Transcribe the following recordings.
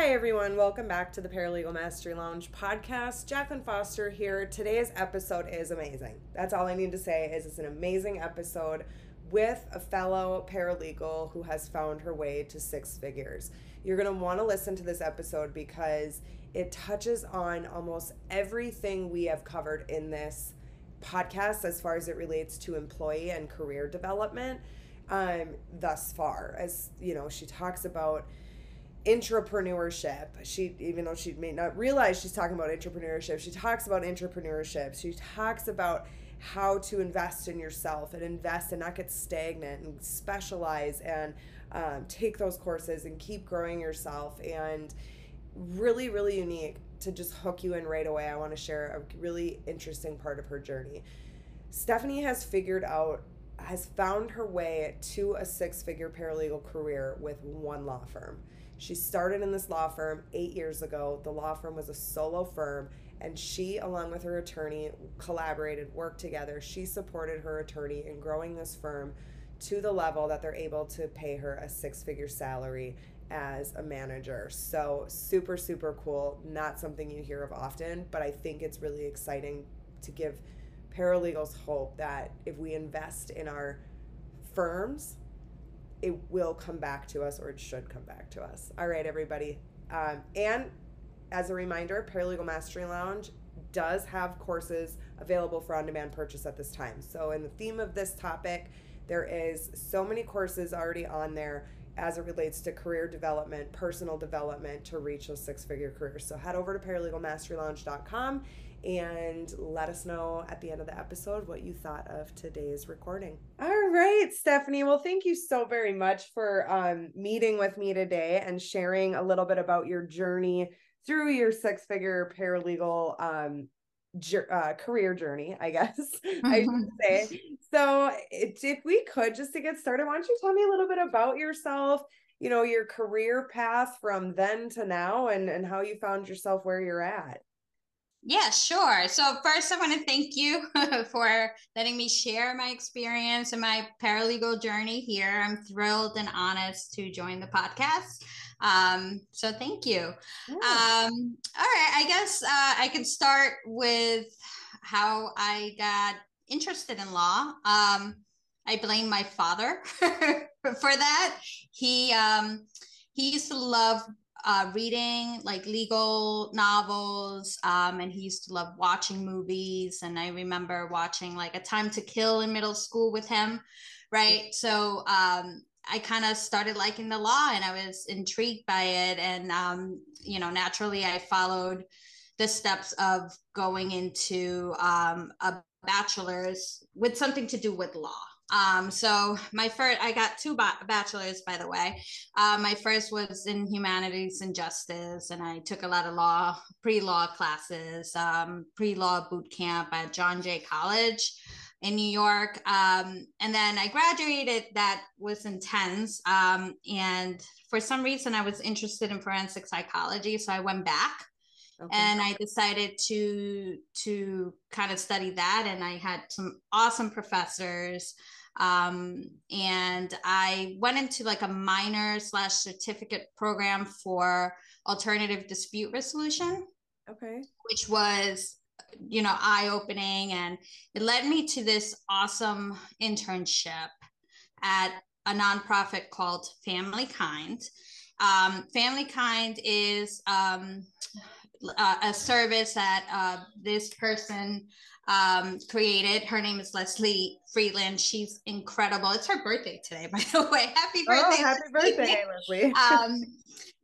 Hi, everyone. Welcome back to the Paralegal Mastery Lounge podcast. Jaclyn Foster here. Today's episode is amazing. That's all I need to say is it's an amazing episode with a fellow paralegal who has found her way to six figures. You're going to want to listen to this episode because it touches on almost everything we have covered in this podcast as far as it relates to employee and career development um, thus far. As you know, she talks about entrepreneurship. She, even though she may not realize she's talking about entrepreneurship, she talks about entrepreneurship. She talks about how to invest in yourself and invest and not get stagnant and specialize and um, take those courses and keep growing yourself. And really, really unique to just hook you in right away. I want to share a really interesting part of her journey. Stefany has figured out has found her way to a six figure paralegal career with one law firm. She started in this law firm eight years ago. The law firm was a solo firm, and she, along with her attorney, collaborated, worked together. She supported her attorney in growing this firm to the level that they're able to pay her a six figure salary as a manager. So, super, super cool. Not something you hear of often, but I think it's really exciting to give paralegals hope that if we invest in our firms, it will come back to us or it should come back to us. All right, everybody. Um, and as a reminder, Paralegal Mastery Lounge does have courses available for on demand purchase at this time. So, in the theme of this topic, there is so many courses already on there as it relates to career development, personal development to reach a six figure career. So, head over to paralegalmasterylounge.com and let us know at the end of the episode what you thought of today's recording. All right, Stefany. Well, thank you so very much for um, meeting with me today and sharing a little bit about your journey through your six figure paralegal um, uh, career journey, I guess I should say. So, if we could just to get started, why don't you tell me a little bit about yourself? You know, your career path from then to now, and and how you found yourself where you're at. Yeah, sure. So first, I want to thank you for letting me share my experience and my paralegal journey here. I'm thrilled and honest to join the podcast. Um, so thank you. Um, all right, I guess uh, I can start with how I got interested in law. Um, I blame my father for that. He um, he used to love uh, reading like legal novels um, and he used to love watching movies and i remember watching like a time to kill in middle school with him right? So um, i kind of started liking the law and i was intrigued by it and um, you know naturally i followed the steps of going into um, a bachelor's with something to do with law um, so my first, I got two ba- bachelors, by the way. Uh, my first was in humanities and justice, and I took a lot of law, pre-law classes, um, pre-law boot camp at John Jay College in New York. Um, and then I graduated. That was intense. Um, and for some reason, I was interested in forensic psychology, so I went back. Okay. and i decided to to kind of study that and i had some awesome professors um, and I went into like a minor slash certificate program for alternative dispute resolution. Okay. Which was, you know, eye opening. And it led me to this awesome internship at a nonprofit called Family Kind. Um, Family Kind is um, a, a service that uh, this person um, created. Her name is Leslie Freeland. She's incredible. It's her birthday today, by the way. Happy oh, birthday! Oh, happy birthday, Leslie. um,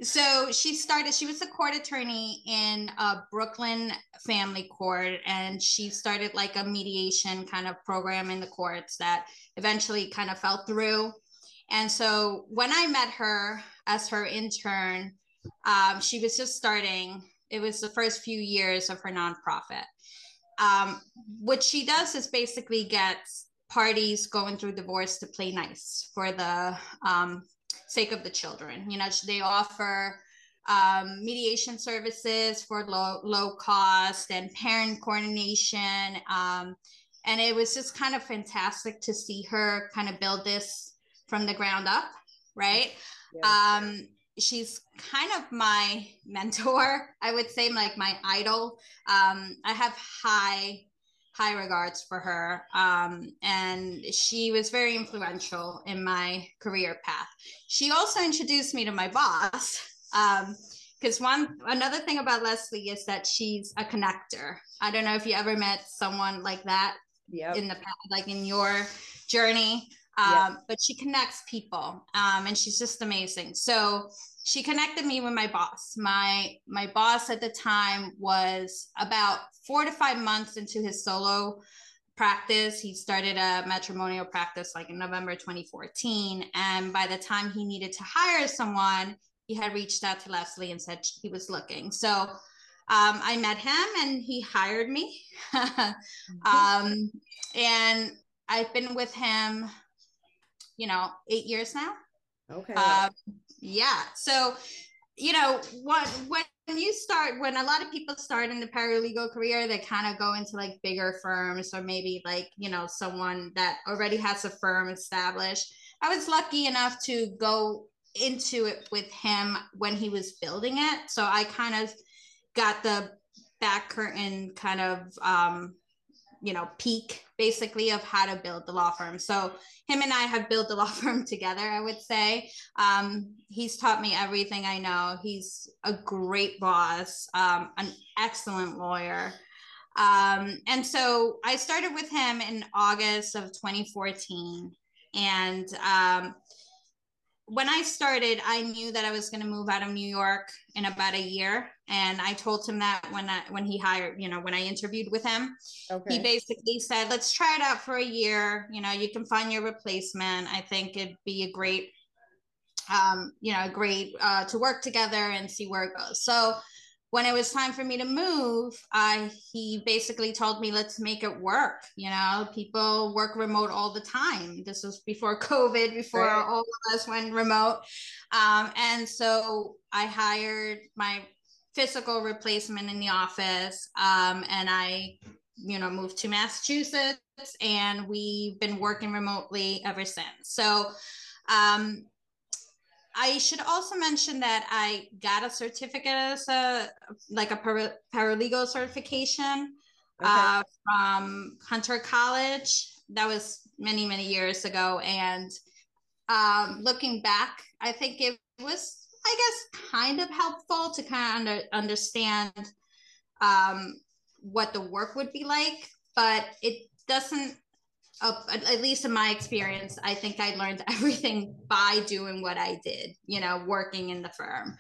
so she started. She was a court attorney in a Brooklyn family court, and she started like a mediation kind of program in the courts that eventually kind of fell through. And so when I met her as her intern, um, she was just starting. It was the first few years of her nonprofit um, what she does is basically gets parties going through divorce to play nice for the um, sake of the children. You know, they offer um, mediation services for low low cost and parent coordination. Um, and it was just kind of fantastic to see her kind of build this from the ground up, right? Yeah. Um, she's kind of my mentor i would say like my idol. Um, i have high high regards for her um, and she was very influential in my career path. She also introduced me to my boss because um, one another thing about leslie is that she's a connector. I don't know if you ever met someone like that yep. in the past like in your journey um, but she connects people um, and she's just amazing. So she connected me with my boss. My my boss at the time was about four to five months into his solo practice. He started a matrimonial practice like in november 2014 and by the time he needed to hire someone he had reached out to leslie and said he was looking. So um, I met him and he hired me. Mm-hmm. um, and I've been with him you know, eight years now. Okay. Uh, yeah. So, you know, what when you start, when a lot of people start in the paralegal career, they kind of go into like bigger firms or maybe like, you know, someone that already has a firm established. I was lucky enough to go into it with him when he was building it. So I kind of got the back curtain kind of um, you know peak basically of how to build the law firm. So him and i have built the law firm together i would say. Um, he's taught me everything i know. He's a great boss um, an excellent lawyer. Um, and so i started with him in august of 2014 and um, when I started, I knew that I was going to move out of New York in about a year, and I told him that when I when he hired, you know, when I interviewed with him, okay. he basically said, "Let's try it out for a year. You know, you can find your replacement. I think it'd be a great, um, you know, great uh, to work together and see where it goes." So when it was time for me to move, I he basically told me, let's make it work. You know, people work remote all the time. This was before COVID, before right. all of us went remote. Um, and so I hired my physical replacement in the office. Um, and I, you know, moved to Massachusetts and we've been working remotely ever since. So um, I should also mention that I got a certificate as a like a para, paralegal certification okay. uh, from Hunter College. That was many many years ago, and um, looking back, I think it was I guess kind of helpful to kind of under, understand um, what the work would be like, but it doesn't uh, at least in my experience, I think I learned everything by doing what I did, you know, working in the firm.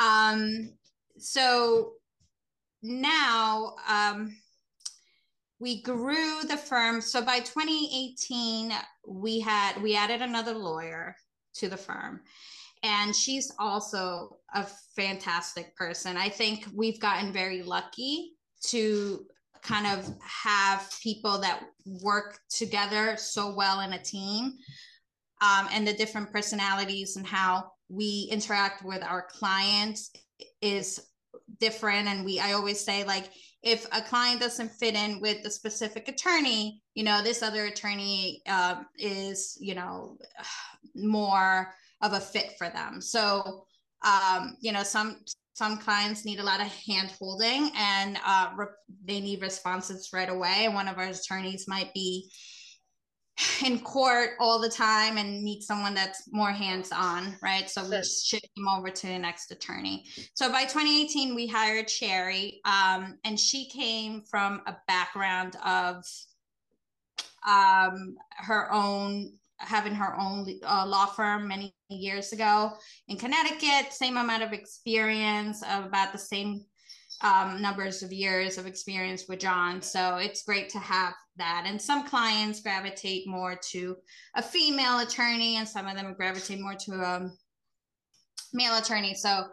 Um, so now um, we grew the firm. So by 2018, we had we added another lawyer to the firm, and she's also a fantastic person. I think we've gotten very lucky to kind of have people that work together so well in a team um, and the different personalities and how we interact with our clients is different. And we i always say like if a client doesn't fit in with the specific attorney you know this other attorney uh, is you know more of a fit for them. So um, you know some some clients need a lot of hand holding and uh, re- they need responses right away. One of our attorneys might be in court all the time and need someone that's more hands on, right? So we shift them over to the next attorney. So by 2018, we hired Sherry, um, and she came from a background of um, her own having her own uh, law firm many years ago in Connecticut, same amount of experience, of about the same um, numbers of years of experience with John. So it's great to have that. And some clients gravitate more to a female attorney, and some of them gravitate more to a male attorney. So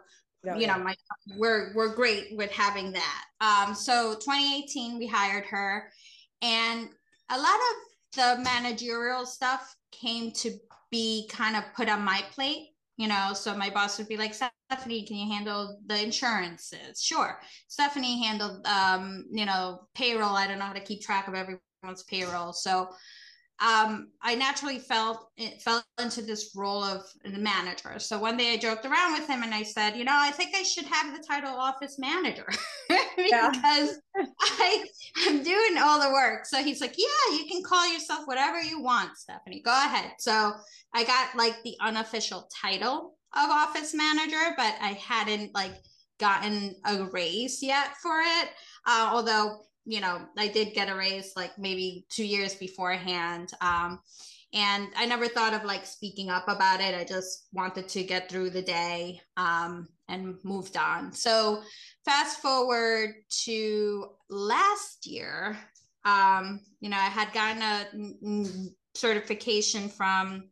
oh, you know, my we're we're great with having that. Um, so 2018 we hired her, and a lot of the managerial stuff came to be kind of put on my plate you know? So my boss would be like stefany can you handle the insurances? Sure. Stefany handled um you know payroll. I don't know how to keep track of everyone's payroll. So um, I naturally felt it fell into this role of the manager. So one day I joked around with him and I said, you know, I think I should have the title office manager because I am doing all the work. So he's like, yeah, you can call yourself whatever you want, Stefany. Go ahead. So I got like the unofficial title of office manager, but I hadn't like gotten a raise yet for it. Uh, although you know, I did get a raise like maybe two years beforehand. Um, and I never thought of like speaking up about it. I just wanted to get through the day um, and moved on. So, fast forward to last year, um, you know, I had gotten a certification from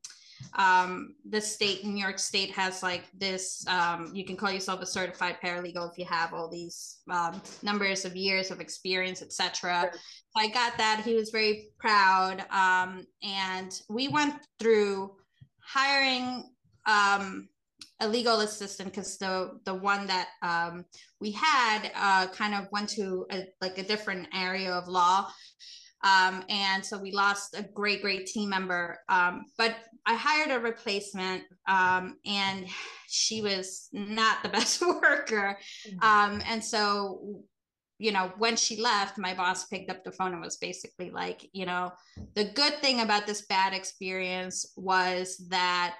um, the state new york state has like this um, you can call yourself a certified paralegal if you have all these um, numbers of years of experience etc sure. i got that. He was very proud. Um, and we went through hiring um, a legal assistant because the the one that um, we had uh, kind of went to a, like a different area of law um, and so we lost a great, great team member. Um, but I hired a replacement, um, and she was not the best worker. Mm-hmm. Um, and so, you know, when she left, my boss picked up the phone and was basically like, you know, the good thing about this bad experience was that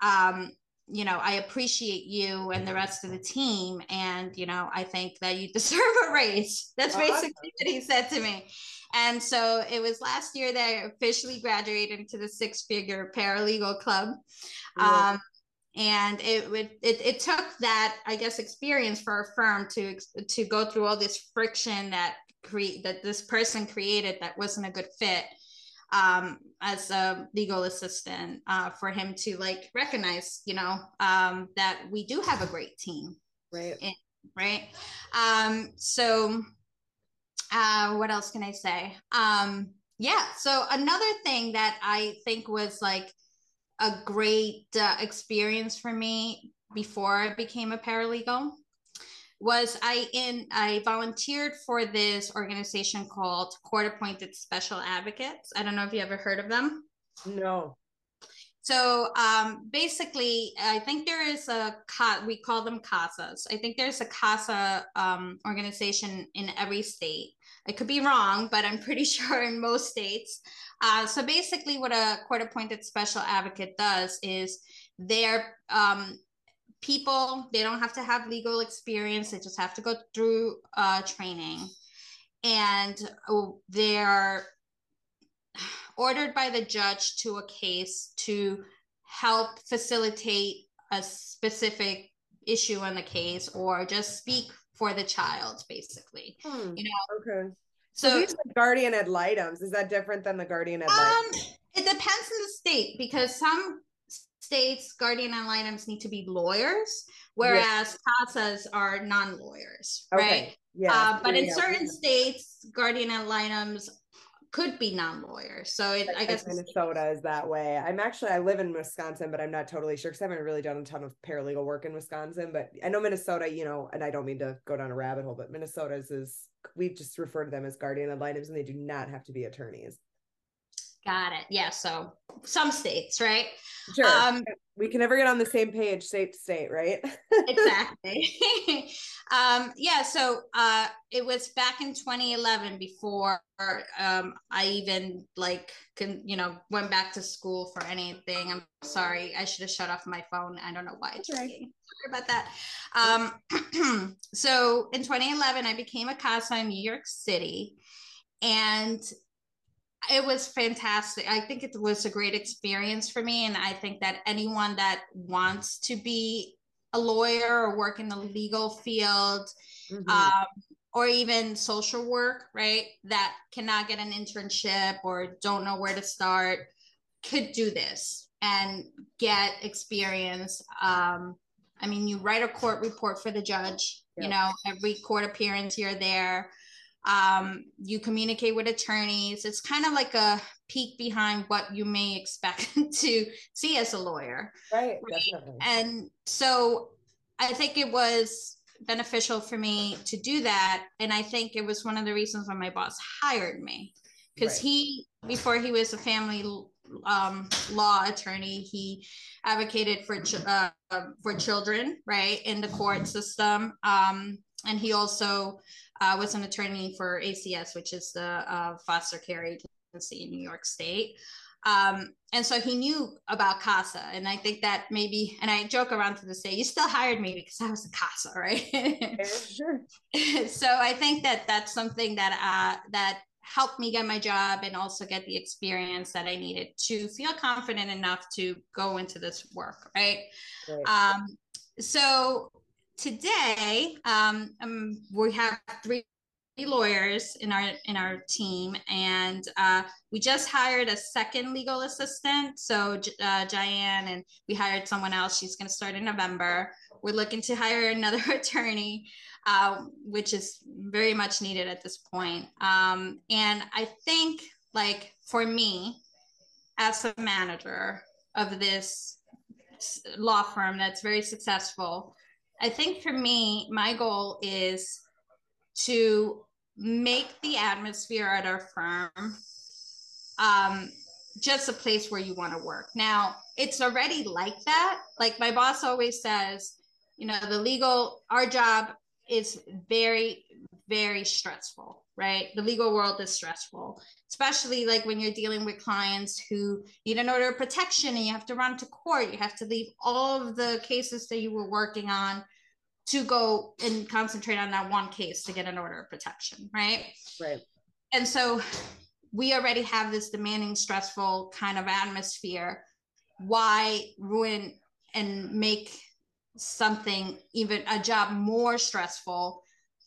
um, you know, I appreciate you and the rest of the team. And, you know, I think that you deserve a raise. That's basically what he said to me. And so it was last year that I officially graduated into the six figure paralegal club. Yeah. Um, and it would it, it took that I guess experience for a firm to to go through all this friction that create that this person created that wasn't a good fit um, as a legal assistant uh, for him to like recognize you know um, that we do have a great team right and, right um, so uh, what else can I say? Um, yeah. So another thing that I think was like a great uh, experience for me before I became a paralegal was I in I volunteered for this organization called Court Appointed Special Advocates. I don't know if you ever heard of them. No. So um, basically, I think there is a we call them CASAs. I think there's a CASA um, organization in every state. I could be wrong, but I'm pretty sure in most states. Uh, so basically, what a court appointed special advocate does is they're um, people, they don't have to have legal experience, they just have to go through uh, training. And oh, they're ordered by the judge to a case to help facilitate a specific issue in the case or just speak for the child, basically. Hmm. You know. Okay. So, so these guardian ad litems is that different than the guardian ad litem? Um, it depends on the state because some states guardian ad litems need to be lawyers, whereas yeah. CASAs are non-lawyers, okay. right? Yeah. Uh, but in certain states, guardian ad litems could be non-lawyers. So it, I guess Minnesota is that way. I'm actually I live in Wisconsin, but I'm not totally sure because I haven't really done a ton of paralegal work in Wisconsin. But I know Minnesota, you know, and I don't mean to go down a rabbit hole, but Minnesota's is we just refer to them as guardian ad litems, and they do not have to be attorneys. Got it. Yeah. So some states, right? Sure. Um, we can never get on the same page, state to state, right? exactly. um, yeah. So uh, it was back in 2011 before um, I even like can you know went back to school for anything. I'm sorry. I should have shut off my phone. I don't know why. It's Sorry about that. Um, so in 2011, I became a CASA in New York City, and it was fantastic. I think it was a great experience for me. And I think that anyone that wants to be a lawyer or work in the legal field, mm-hmm. um, or even social work, right, that cannot get an internship or don't know where to start, could do this and get experience. Um, I mean, you write a court report for the judge, you know, every court appearance you're there um, you communicate with attorneys it's kind of like a peek behind what you may expect to see as a lawyer right, right? Definitely. and so i think it was beneficial for me to do that and i think it was one of the reasons why my boss hired me because right. he before he was a family um, law attorney. He advocated for ch- uh, for children, right, in the court system, um, and he also uh, was an attorney for ACS, which is the uh, foster care agency in New York State. Um, and so he knew about CASA. And I think that maybe, and I joke around to this day, you still hired me because I was a CASA, right? sure. so I think that that's something that, uh, that helped me get my job and also get the experience that I needed to feel confident enough to go into this work, right? right. Um, so today um, um, we have three lawyers in our in our team and uh, we just hired a second legal assistant. So uh, Diane and we hired someone else. She's going to start in November. We're looking to hire another attorney uh, which is very much needed at this point. Um, and I think, like, for me, as a manager of this law firm that's very successful, I think for me, my goal is to make the atmosphere at our firm um, just a place where you want to work. Now, it's already like that. Like my boss always says, you know, the legal, our job is very very stressful right the legal world is stressful especially like when you're dealing with clients who need an order of protection and you have to run to court you have to leave all of the cases that you were working on to go and concentrate on that one case to get an order of protection right? Right. And so we already have this demanding stressful kind of atmosphere. Why ruin and make something even a job more stressful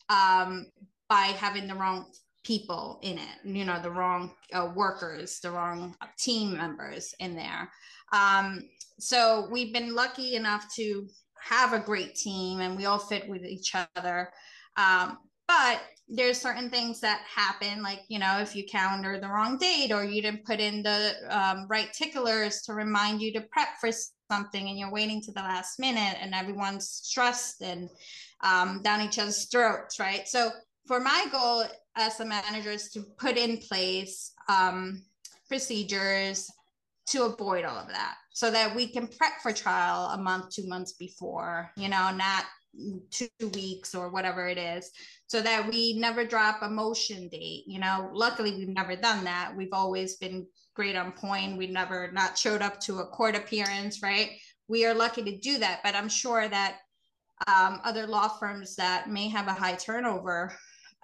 um, by having the wrong people in it you know the wrong uh, workers the wrong team members in there um, so we've been lucky enough to have a great team and we all fit with each other um, but there's certain things that happen like you know if you calendar the wrong date or you didn't put in the um, right ticklers to remind you to prep for something and you're waiting to the last minute and everyone's stressed and um, down each other's throats, right? So for my goal as a manager is to put in place um, procedures to avoid all of that so that we can prep for trial a month, two months before, you know, not two weeks or whatever it is so that we never drop a motion date you know. Luckily we've never done that. We've always been great on point. We never not showed up to a court appearance right? We are lucky to do that but i'm sure that um, other law firms that may have a high turnover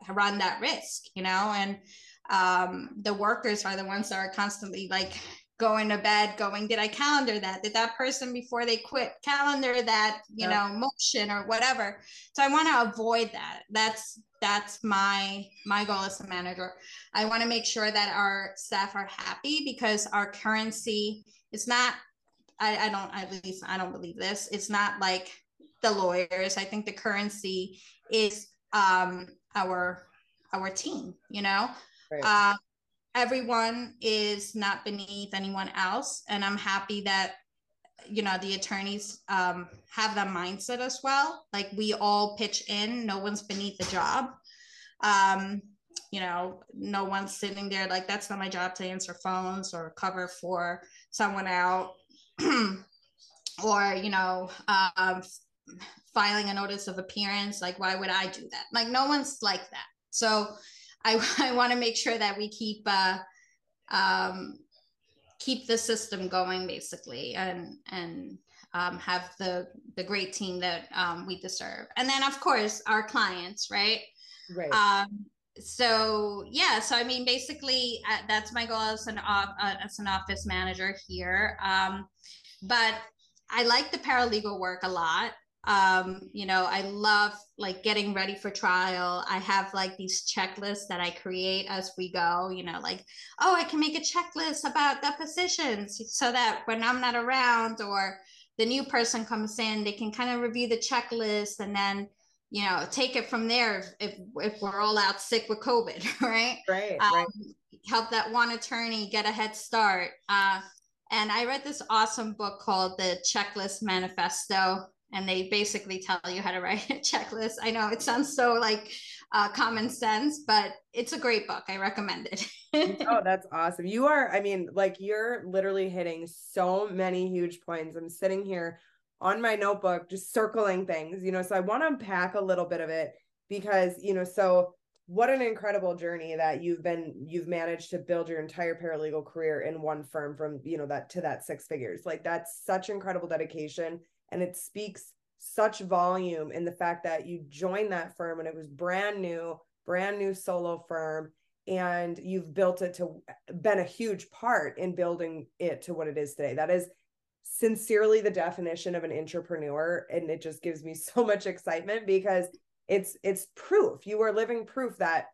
run that risk you know? And um, the workers are the ones that are constantly like going to bed going did i calendar that? Did that person before they quit calendar that you yeah. know motion or whatever? So i want to avoid that. That's that's my my goal as a manager. I want to make sure that our staff are happy because our currency is not I, I don't at least i don't believe this it's not like the lawyers. I think the currency is um our our team you know? Right. uh, everyone is not beneath anyone else and i'm happy that you know the attorneys um, have that mindset as well. Like we all pitch in no one's beneath the job. Um, you know no one's sitting there like that's not my job to answer phones or cover for someone out. Or you know um, filing a notice of appearance like why would i do that? Like no one's like that. So I, I want to make sure that we keep uh, um, keep the system going basically and and um, have the the great team that um, we deserve. And then of course our clients right? Right. Um, so yeah so i mean basically uh, that's my goal as an uh, as an office manager here. Um, but i like the paralegal work a lot um you know i love like getting ready for trial. I have like these checklists that i create as we go you know like oh i can make a checklist about depositions so that when i'm not around or the new person comes in they can kind of review the checklist and then you know take it from there if if, if we're all out sick with covid right? Right, um, right. help that one attorney get a head start. Uh and I read this awesome book called The Checklist Manifesto and they basically tell you how to write a checklist. I know it sounds so like uh, common sense, but it's a great book. I recommend it. oh, that's awesome. You are, I mean, like you're literally hitting so many huge points. I'm sitting here on my notebook, just circling things, you know. So I want to unpack a little bit of it because, you know, so what an incredible journey that you've been you've managed to build your entire paralegal career in one firm from you know that to that six figures like that's such incredible dedication and it speaks such volume in the fact that you joined that firm and it was brand new brand new solo firm and you've built it to been a huge part in building it to what it is today. That is sincerely the definition of an entrepreneur and it just gives me so much excitement because it's it's proof. You are living proof that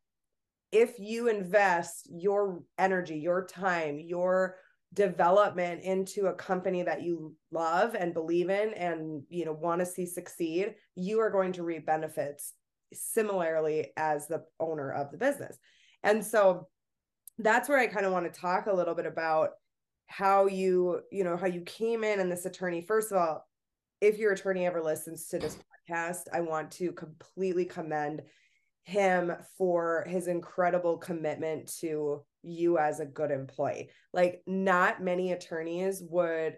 if you invest your energy your time your development into a company that you love and believe in and you know want to see succeed you are going to reap benefits similarly as the owner of the business. And so that's where i kind of want to talk a little bit about how you you know how you came in and this attorney. First of all if your attorney ever listens to this podcast, I want to completely commend him for his incredible commitment to you as a good employee. Like, not many attorneys would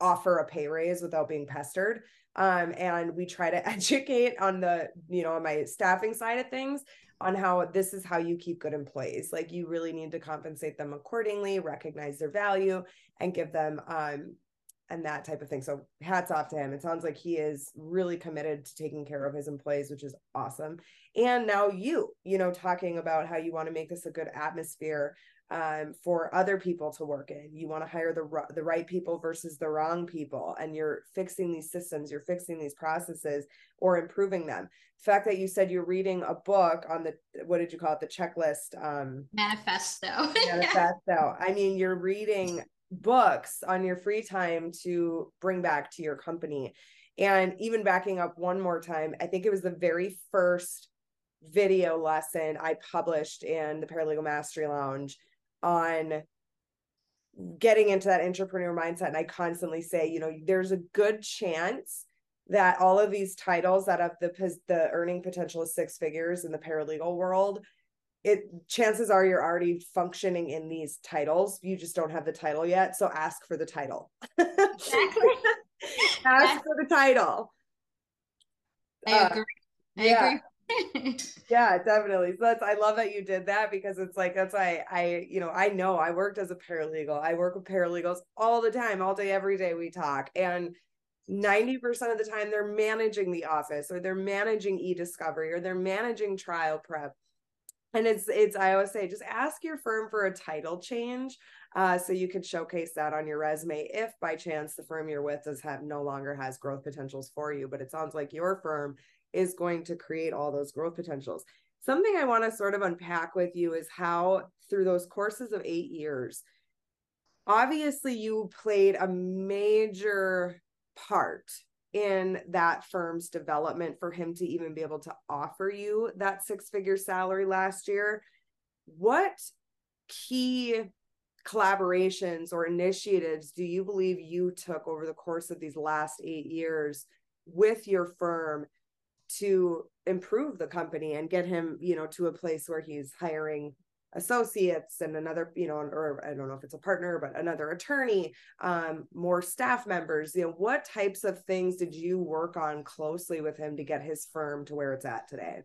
offer a pay raise without being pestered. Um, and we try to educate on the, you know, on my staffing side of things on how this is how you keep good employees. Like, you really need to compensate them accordingly, recognize their value, and give them um, and that type of thing. So hats off to him. It sounds like he is really committed to taking care of his employees, which is awesome. And now you, you know, talking about how you want to make this a good atmosphere um, for other people to work in. You want to hire the the right people versus the wrong people, and you're fixing these systems, you're fixing these processes, or improving them. The fact that you said you're reading a book on the what did you call it, the checklist um, manifesto. manifesto. I mean, you're reading books on your free time to bring back to your company. And even backing up one more time, I think it was the very first video lesson I published in the Paralegal Mastery Lounge on getting into that entrepreneur mindset. And I constantly say, you know, there's a good chance that all of these titles that have the the earning potential of six figures in the paralegal world it chances are you're already functioning in these titles. You just don't have the title yet so ask for the title. Exactly. ask for the title. I uh, agree I yeah. agree. yeah. Definitely. So that's i love that you did that because it's like that's why I you know i know i worked as a paralegal. I work with paralegals all the time all day every day we talk. And 90% of the time they're managing the office or they're managing e-discovery or they're managing trial prep and it's it's i always say just ask your firm for a title change uh, so you could showcase that on your resume if by chance the firm you're with does have no longer has growth potentials for you. But it sounds like your firm is going to create all those growth potentials. Something i want to sort of unpack with you is how through those courses of eight years obviously you played a major part in that firm's development for him to even be able to offer you that six figure salary last year. What key collaborations or initiatives do you believe you took over the course of these last eight years with your firm to improve the company and get him, you know, to a place where he's hiring associates and another you know or i don't know if it's a partner but another attorney um, more staff members you know what types of things did you work on closely with him to get his firm to where it's at today?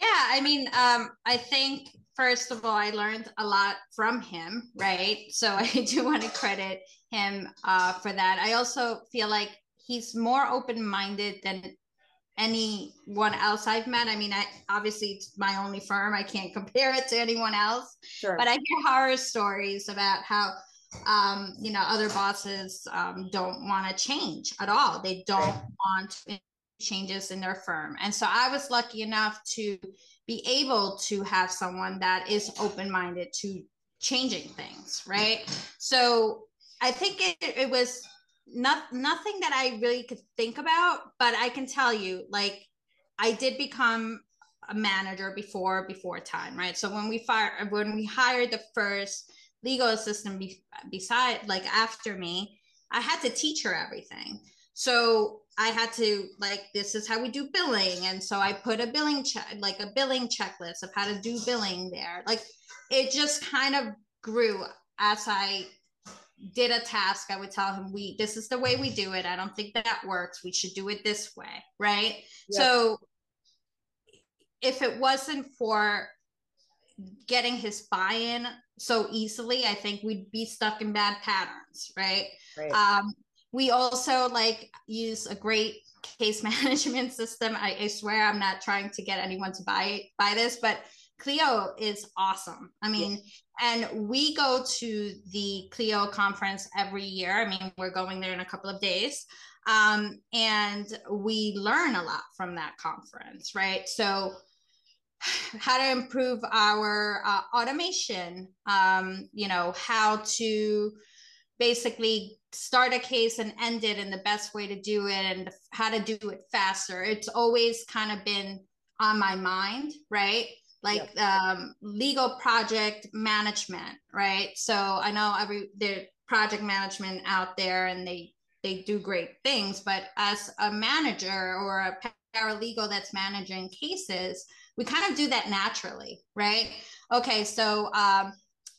Yeah i mean um, i think first of all i learned a lot from him right? So i do want to credit him uh, for that. I also feel like he's more open-minded than anyone else I've met. I mean, I obviously it's my only firm. I can't compare it to anyone else. Sure. But I hear horror stories about how um, you know, other bosses um, don't want to change at all. They don't right. want changes in their firm. And so I was lucky enough to be able to have someone that is open-minded to changing things, right? So I think it, it was not nothing that I really could think about, but I can tell you, like, I did become a manager before before time, right? So when we fire when we hired the first legal assistant be, beside like after me, I had to teach her everything. So I had to like this is how we do billing, and so I put a billing check like a billing checklist of how to do billing there. Like it just kind of grew as I did a task. I would tell him, "We this is the way we do it. I don't think that, works. We should do it this way, right?" So if it wasn't for getting his buy-in so easily, I think we'd be stuck in bad patterns, right? right. Um, we also like use a great case management system. I, I, swear I'm not trying to get anyone to buy buy this, but Clio is awesome. I mean, yeah. and we go to the Clio conference every year. I mean, we're going there in a couple of days. Um, and we learn a lot from that conference, right? So how to improve our uh, automation, um, you know, how to basically start a case and end it and the best way to do it and how to do it faster. It's always kind of been on my mind, right? Like yep. um, legal project management, right? So I know every the project management out there and they they do great things, but as a manager or a paralegal that's managing cases, we kind of do that naturally, right? Okay, so um,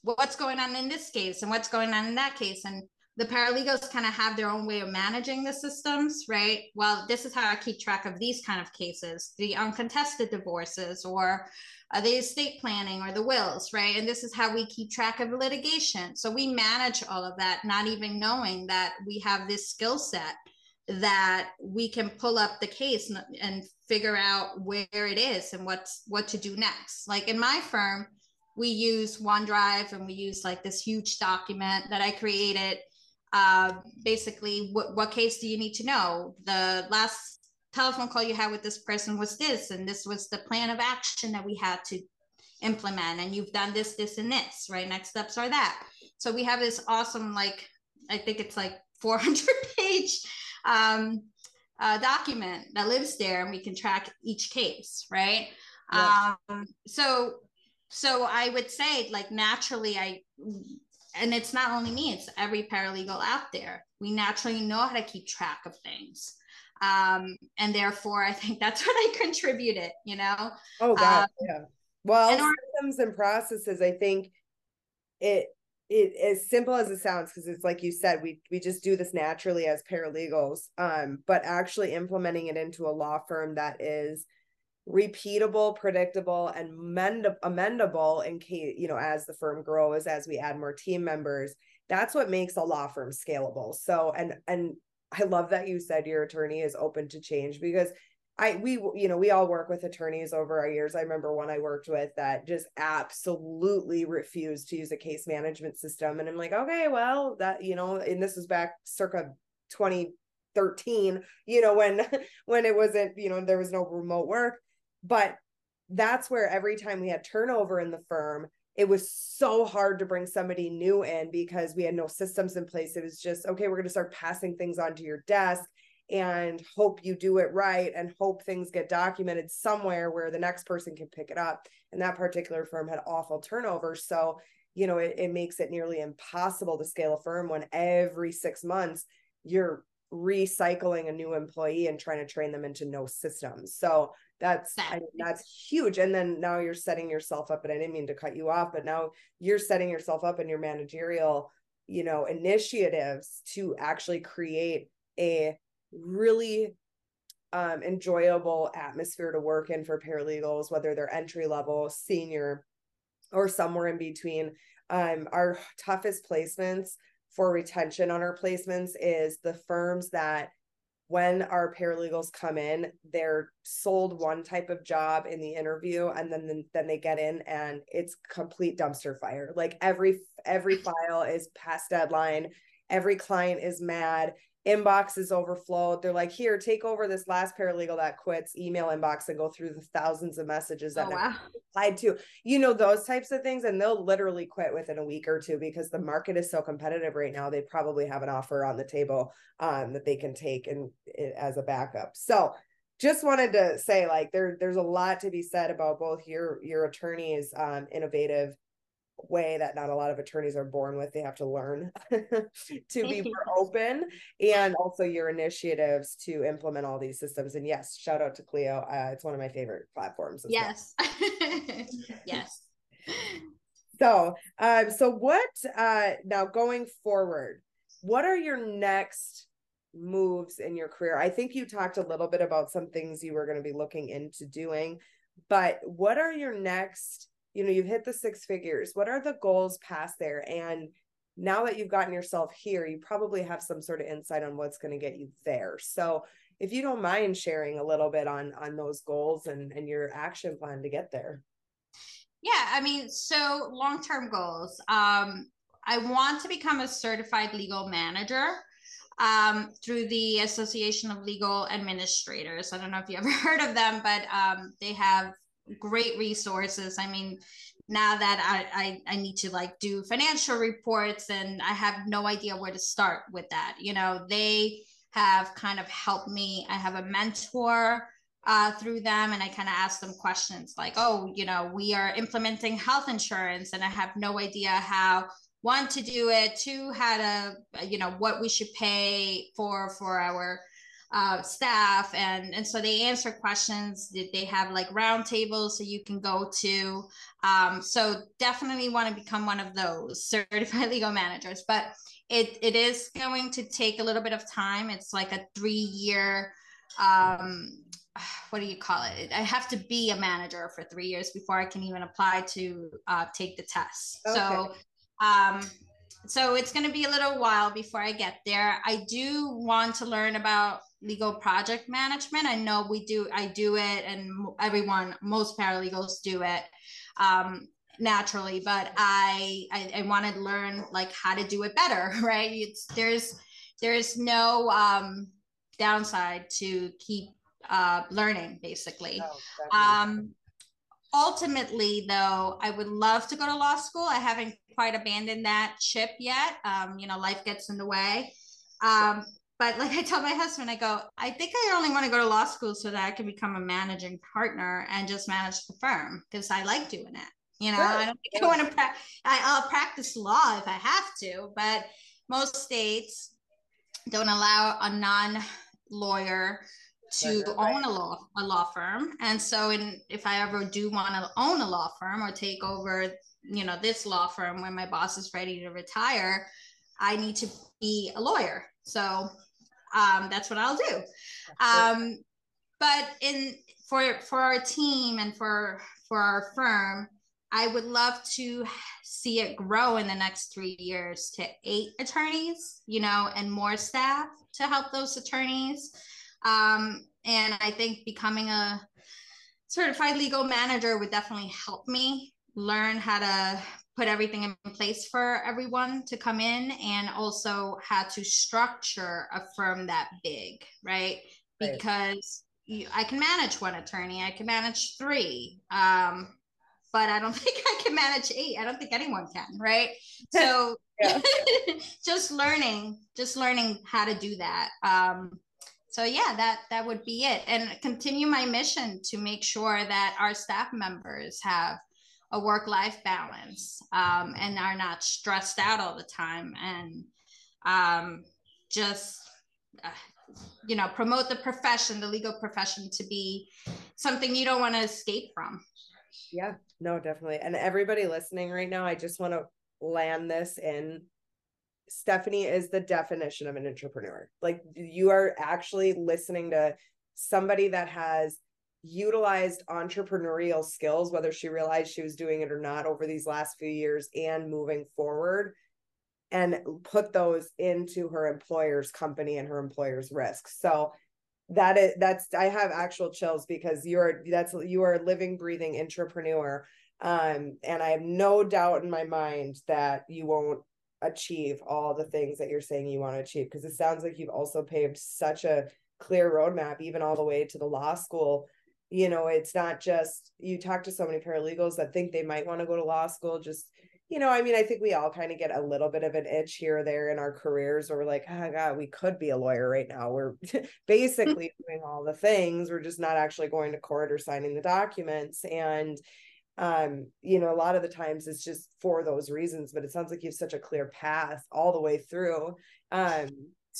what's going on in this case and what's going on in that case? And the paralegals kind of have their own way of managing the systems, right? Well, this is how I keep track of these kind of cases, the uncontested divorces or uh, the estate planning or the wills, right? And this is how we keep track of litigation. So we manage all of that, not even knowing that we have this skill set that we can pull up the case and, and figure out where it is and what's what to do next. Like in my firm, we use OneDrive and we use like this huge document that I created. Uh, basically, what, what case do you need to know? The last telephone call you had with this person was this, and this was the plan of action that we had to implement. And you've done this, this, and this, right? Next steps are that. So we have this awesome, like, I think it's like 400 page um, uh, document that lives there and we can track each case, right? Yes. Um, so, so I would say like naturally I, and it's not only me, it's every paralegal out there. We naturally know how to keep track of things. Um, and therefore I think that's what I contributed, you know? Oh God, um, yeah. Well, and systems and processes, I think it it as simple as it sounds because it's like you said we we just do this naturally as paralegals um but actually implementing it into a law firm that is repeatable predictable and mend- amendable in case you know as the firm grows as we add more team members that's what makes a law firm scalable so and and i love that you said your attorney is open to change because I we you know we all work with attorneys over our years. I remember one I worked with that just absolutely refused to use a case management system, and I'm like, okay, well that you know, and this was back circa 2013, you know, when when it wasn't you know there was no remote work, but that's where every time we had turnover in the firm, it was so hard to bring somebody new in because we had no systems in place. It was just okay, we're going to start passing things onto your desk and hope you do it right and hope things get documented somewhere where the next person can pick it up. And that particular firm had awful turnover. So, you know, it, it makes it nearly impossible to scale a firm when every six months you're recycling a new employee and trying to train them into no systems. So that's I mean, that's huge. And then now you're setting yourself up, and I didn't mean to cut you off, but now you're setting yourself up in your managerial, you know, initiatives to actually create a really um, enjoyable atmosphere to work in for paralegals, whether they're entry level, senior, or somewhere in between. Um, our toughest placements for retention on our placements is the firms that when our paralegals come in they're sold one type of job in the interview and then then they get in and it's complete dumpster fire. Like every every file is past deadline. Every client is mad inbox is overflowed. They're like, here, take over this last paralegal that quits email inbox and go through the thousands of messages that oh, wow. applied to. You know, those types of things. And they'll literally quit within a week or two because the market is so competitive right now. They probably have an offer on the table um, that they can take and as a backup. So just wanted to say like there there's a lot to be said about both your your attorneys um innovative way that not a lot of attorneys are born with. They have to learn to be more open and also your initiatives to implement all these systems. And yes, shout out to Clio. Uh, it's one of my favorite platforms. yes. Well. yes. So, um, so what uh, now going forward? What are your next moves in your career? I think you talked a little bit about some things you were going to be looking into doing, but what are your next? You know, you've hit the six figures. What are the goals past there? And now that you've gotten yourself here, you probably have some sort of insight on what's going to get you there. So, if you don't mind sharing a little bit on on those goals and and your action plan to get there. Yeah, I mean, so long-term goals. Um I want to become a certified legal manager um, through the Association of Legal Administrators. I don't know if you ever heard of them, but um, they have great resources. I mean, now that I, I, I need to like do financial reports and I have no idea where to start with that. You know, they have kind of helped me. I have a mentor uh, through them and I kind of ask them questions like, oh, you know, we are implementing health insurance and I have no idea how one to do it two how to you know what we should pay for for our uh, staff and and so they answer questions they have like roundtables so you can go to um, so definitely want to become one of those certified legal managers but it it is going to take a little bit of time it's like a three year um, what do you call it? I have to be a manager for three years before I can even apply to uh, take the test. Okay. So um, so it's going to be a little while before I get there. I do want to learn about legal project management. I know we do, I do it, and everyone, most paralegals do it um, naturally, but I, I, I want to learn like how to do it better, right? It's there's there's no um, downside to keep uh, learning, basically. Oh, um, ultimately, though, I would love to go to law school. I haven't quite abandoned that ship yet. Um, you know, life gets in the way. Um, but like I tell my husband, I go, I think I only want to go to law school so that I can become a managing partner and just manage the firm because I like doing it. You know, I don't think I want to. Pra- I, I'll practice law if I have to, but most states don't allow a non-lawyer to right. own a law a law firm and so in if i ever do want to own a law firm or take over you know this law firm when my boss is ready to retire i need to be a lawyer so um, that's what i'll do. Um, but in for for our team and for for our firm i would love to see it grow in the next three years to eight attorneys you know and more staff to help those attorneys. Um, and i think becoming a certified legal manager would definitely help me learn how to put everything in place for everyone to come in and also how to structure a firm that big, right? right. Because you, I can manage one attorney, I can manage three, um, but I don't think I can manage eight. I don't think anyone can, right? So just learning, just learning how to do that. Um, so yeah, that that would be it, and continue my mission to make sure that our staff members have a work life balance um, and are not stressed out all the time and um, just uh, you know promote the profession the legal profession to be something you don't want to escape from. Yeah no definitely. And everybody listening right now i just want to land this in. Stefany is the definition of an entrepreneur. Like you are actually listening to somebody that has utilized entrepreneurial skills, whether she realized she was doing it or not over these last few years and moving forward, and put those into her employer's company and her employer's risk. So that is that's I have actual chills because you're that's you are a living, breathing entrepreneur. Um, and I have no doubt in my mind that you won't achieve all the things that you're saying you want to achieve because it sounds like you've also paved such a clear roadmap, even all the way to the law school you know it's not just you talk to so many paralegals that think they might want to go to law school just you know i mean i think we all kind of get a little bit of an itch here or there in our careers or we're like oh god we could be a lawyer right now. We're basically doing all the things. We're just not actually going to court or signing the documents. And um you know a lot of the times it's just for those reasons but it sounds like you have such a clear path all the way through. Um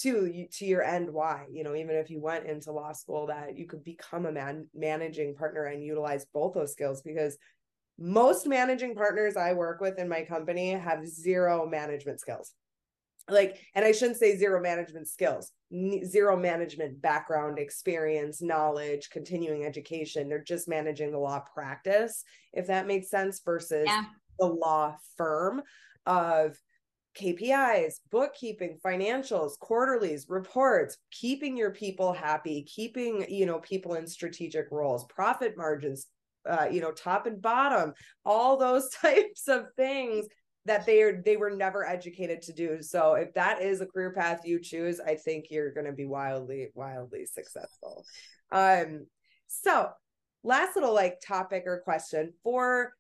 to to your end why you know even if you went into law school that you could become a man managing partner and utilize both those skills because most managing partners i work with in my company have zero management skills like and i shouldn't say zero management skills zero management background experience knowledge continuing education they're just managing the law practice if that makes sense versus yeah. the law firm of KPIs, bookkeeping, financials, quarterlies, reports, keeping your people happy, keeping, you know, people in strategic roles, profit margins, uh, you know, top and bottom, all those types of things that they are they were never educated to do. So if that is a career path you choose, I think you're going to be wildly wildly successful. Um so last little like topic or question for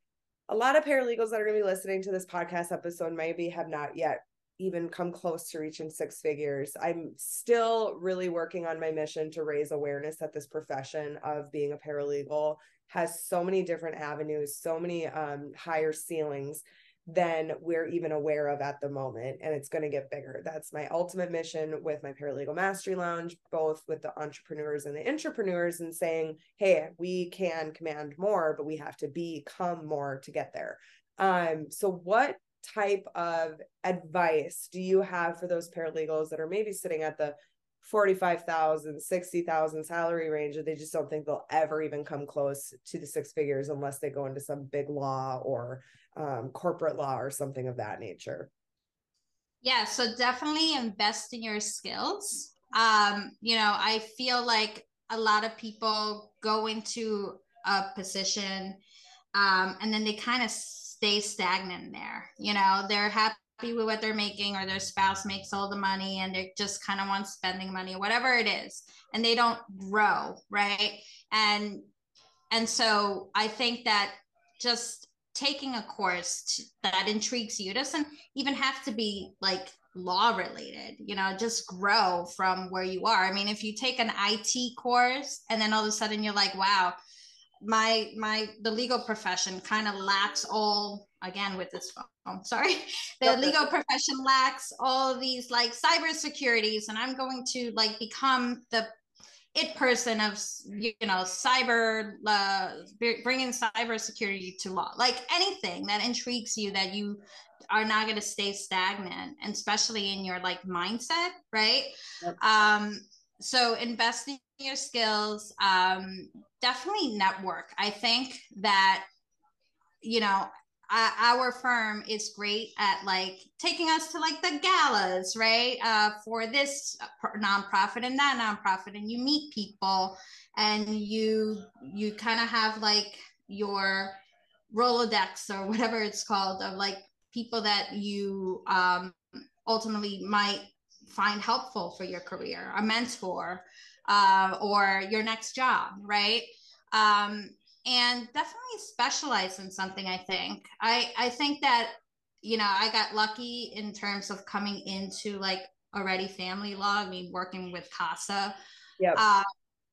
a lot of paralegals that are going to be listening to this podcast episode maybe have not yet even come close to reaching six figures. I'm still really working on my mission to raise awareness that this profession of being a paralegal has so many different avenues, so many um, higher ceilings than we're even aware of at the moment. And it's going to get bigger. That's my ultimate mission with my Paralegal Mastery Lounge, both with the entrepreneurs and the intrapreneurs, and saying, hey, we can command more, but we have to become more to get there. Um, so, what type of advice do you have for those paralegals that are maybe sitting at the 45,000, 60,000 salary range and they just don't think they'll ever even come close to the six figures unless they go into some big law or um, corporate law or something of that nature. Yeah, so definitely invest in your skills. Um, you know, I feel like a lot of people go into a position um, and then they kind of stay stagnant there. You know, they're happy with what they're making or their spouse makes all the money and they just kind of want spending money, whatever it is, and they don't grow, right? And and so I think that just taking a course that intrigues you doesn't even have to be like law related you know just grow from where you are. I mean if you take an it course and then all of a sudden you're like wow my my the legal profession kind of lacks all again with this phone sorry the legal profession lacks all these like cyber securities and i'm going to like become the it person of you know cyber uh, bringing cyber security to law. Like anything that intrigues you that you are not going to stay stagnant and especially in your like mindset right? Yep. um so invest in your skills um definitely network. I think that you know our firm is great at like taking us to like the galas, right? Uh, for this nonprofit and that nonprofit, and you meet people, and you you kind of have like your Rolodex or whatever it's called of like people that you um, ultimately might find helpful for your career, a mentor, uh, or your next job, right? Um, and definitely specialize in something i think. I i think that you know i got lucky in terms of coming into like already family law i mean working with casa. Yeah uh,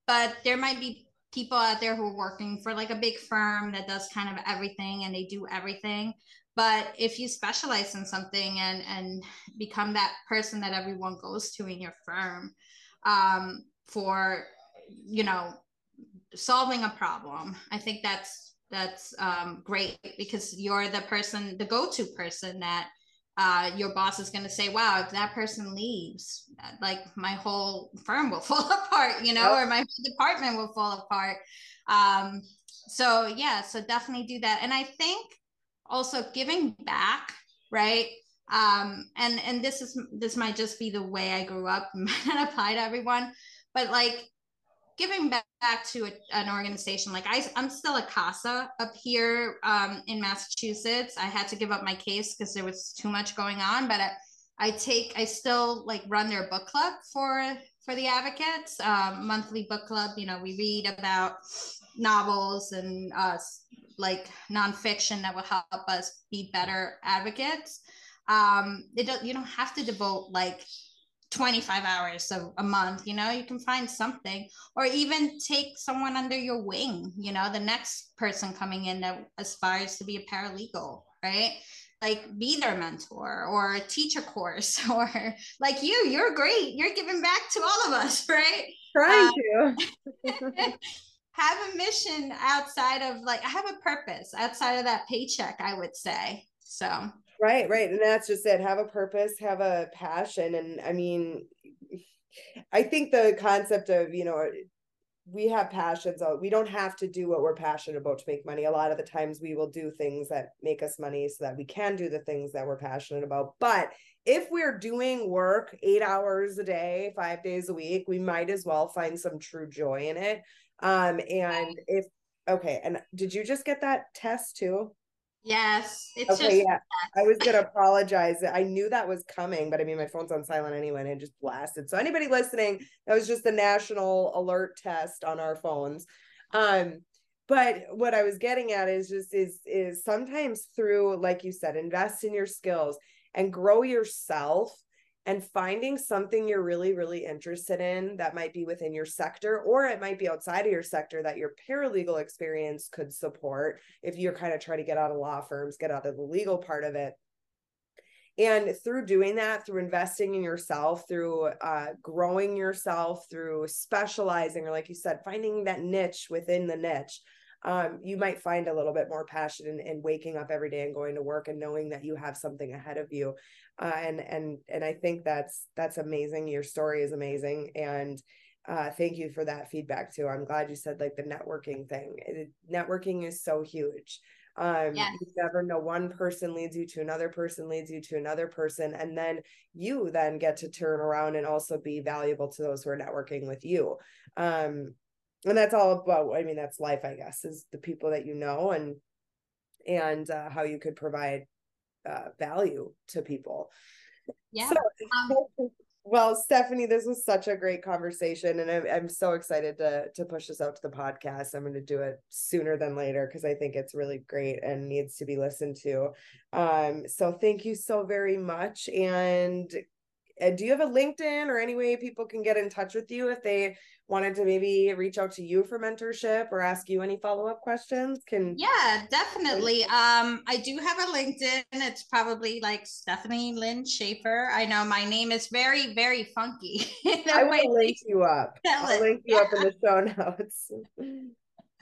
but there might be people out there who are working for like a big firm that does kind of everything and they do everything. But if you specialize in something and and become that person that everyone goes to in your firm um, for you know solving a problem. I think that's that's um, great because you're the person the go-to person that uh, your boss is going to say wow if that person leaves like my whole firm will fall apart you know yep. or my department will fall apart. Um, so yeah so definitely do that. And i think also giving back right? Um, and and this is this might just be the way i grew up might not apply to everyone but like giving back to a, an organization like I, i'm still a casa up here um, in massachusetts. I had to give up my case because there was too much going on but I, I, take i still like run their book club for for the advocates um, monthly book club. You know we read about novels and uh, like nonfiction that will help us be better advocates. Um, it don't, you don't have to devote like 25 hours a, a month you know you can find something or even take someone under your wing you know the next person coming in that aspires to be a paralegal right? Like be their mentor or teach a course or like you you're great. You're giving back to all of us right? Trying um, to. Have a mission outside of like i have a purpose outside of that paycheck i would say so right right and that's just it have a purpose have a passion and i mean i think the concept of you know we have passions we don't have to do what we're passionate about to make money. A lot of the times we will do things that make us money so that we can do the things that we're passionate about but if we're doing work eight hours a day five days a week we might as well find some true joy in it um and if okay and did you just get that test too Yes. It's okay, just- yeah. I was gonna apologize. I knew that was coming, but I mean my phone's on silent anyway and it just blasted. So anybody listening, that was just the national alert test on our phones. Um, but what I was getting at is just is is sometimes through, like you said, invest in your skills and grow yourself and finding something you're really really interested in that might be within your sector or it might be outside of your sector that your paralegal experience could support if you're kind of trying to get out of law firms get out of the legal part of it and through doing that through investing in yourself through uh, growing yourself through specializing or like you said finding that niche within the niche um, you might find a little bit more passion in, in, waking up every day and going to work and knowing that you have something ahead of you. Uh, and and and I think that's that's amazing. Your story is amazing, and uh, thank you for that feedback too. I'm glad you said like the networking thing. It, networking is so huge. Um, yes. you never know one person leads you to another person leads you to another person and then you then get to turn around and also be valuable to those who are networking with you um, and that's all about i mean that's life i guess is the people that you know and and uh, how you could provide uh, value to people. Yeah so, um, well stefany this was such a great conversation and I'm, I'm so excited to to push this out to the podcast. I'm going to do it sooner than later because i think it's really great and needs to be listened to. Um so thank you so very much and do you have a linkedin or any way people can get in touch with you if they wanted to maybe reach out to you for mentorship or ask you any follow-up questions? Can yeah definitely. Um i do have a linkedin. It's probably like stefany lynn schaefer. I know my name is very very funky. I will link you up. I'll link you up in the show notes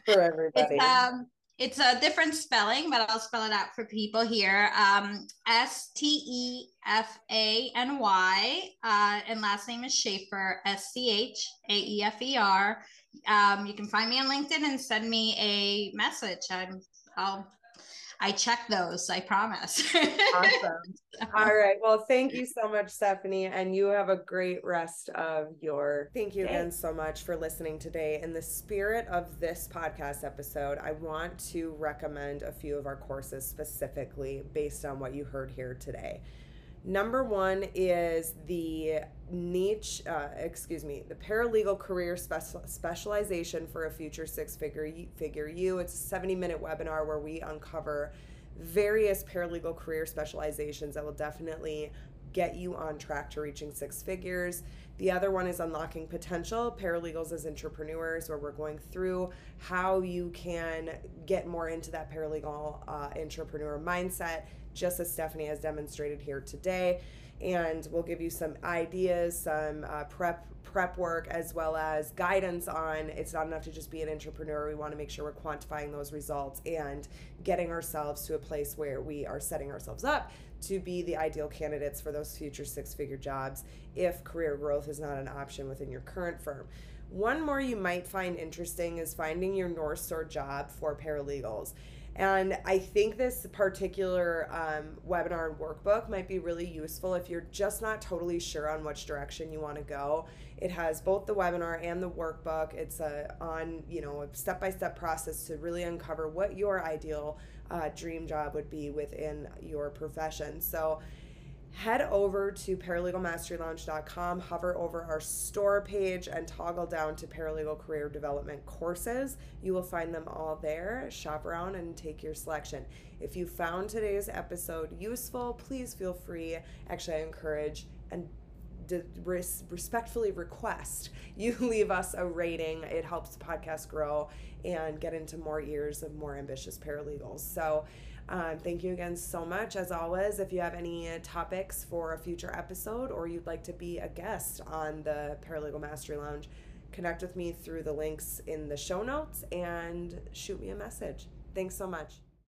for everybody. it's, um it's a different spelling, but I'll spell it out for people here. Um, S T E F A N Y, uh, and last name is Schaefer, S C H A E F E R. Um, you can find me on LinkedIn and send me a message. I'm, I'll I check those, I promise. awesome. All right. Well, thank you so much, Stefany. And you have a great rest of your. Thank you day. again so much for listening today. In the spirit of this podcast episode, I want to recommend a few of our courses specifically based on what you heard here today. Number one is the niche, uh, excuse me, the paralegal career special, specialization for a future six figure figure you. It's a 70 minute webinar where we uncover various paralegal career specializations that will definitely get you on track to reaching six figures. The other one is Unlocking Potential Paralegals as Entrepreneurs, where we're going through how you can get more into that paralegal uh, entrepreneur mindset just as Stefany has demonstrated here today. And we'll give you some ideas, some uh, prep prep work, as well as guidance on it's not enough to just be an entrepreneur. We want to make sure we're quantifying those results and getting ourselves to a place where we are setting ourselves up to be the ideal candidates for those future six figure jobs if career growth is not an option within your current firm. One more you might find interesting is finding your North Star job for paralegals. And I think this particular um, webinar and workbook might be really useful if you're just not totally sure on which direction you want to go. It has both the webinar and the workbook. It's a on you know a step by step process to really uncover what your ideal uh, dream job would be within your profession. So head over to paralegalmasterylounge.com, hover over our store page, and toggle down to paralegal career development courses. You will find them all there. Shop around and take your selection. If you found today's episode useful, please feel free. Actually, I encourage and res- respectfully request you leave us a rating. It helps the podcast grow and get into more ears of more ambitious paralegals. So, um, thank you again so much. As always, if you have any topics for a future episode or you'd like to be a guest on the Paralegal Mastery Lounge, connect with me through the links in the show notes and shoot me a message. Thanks so much.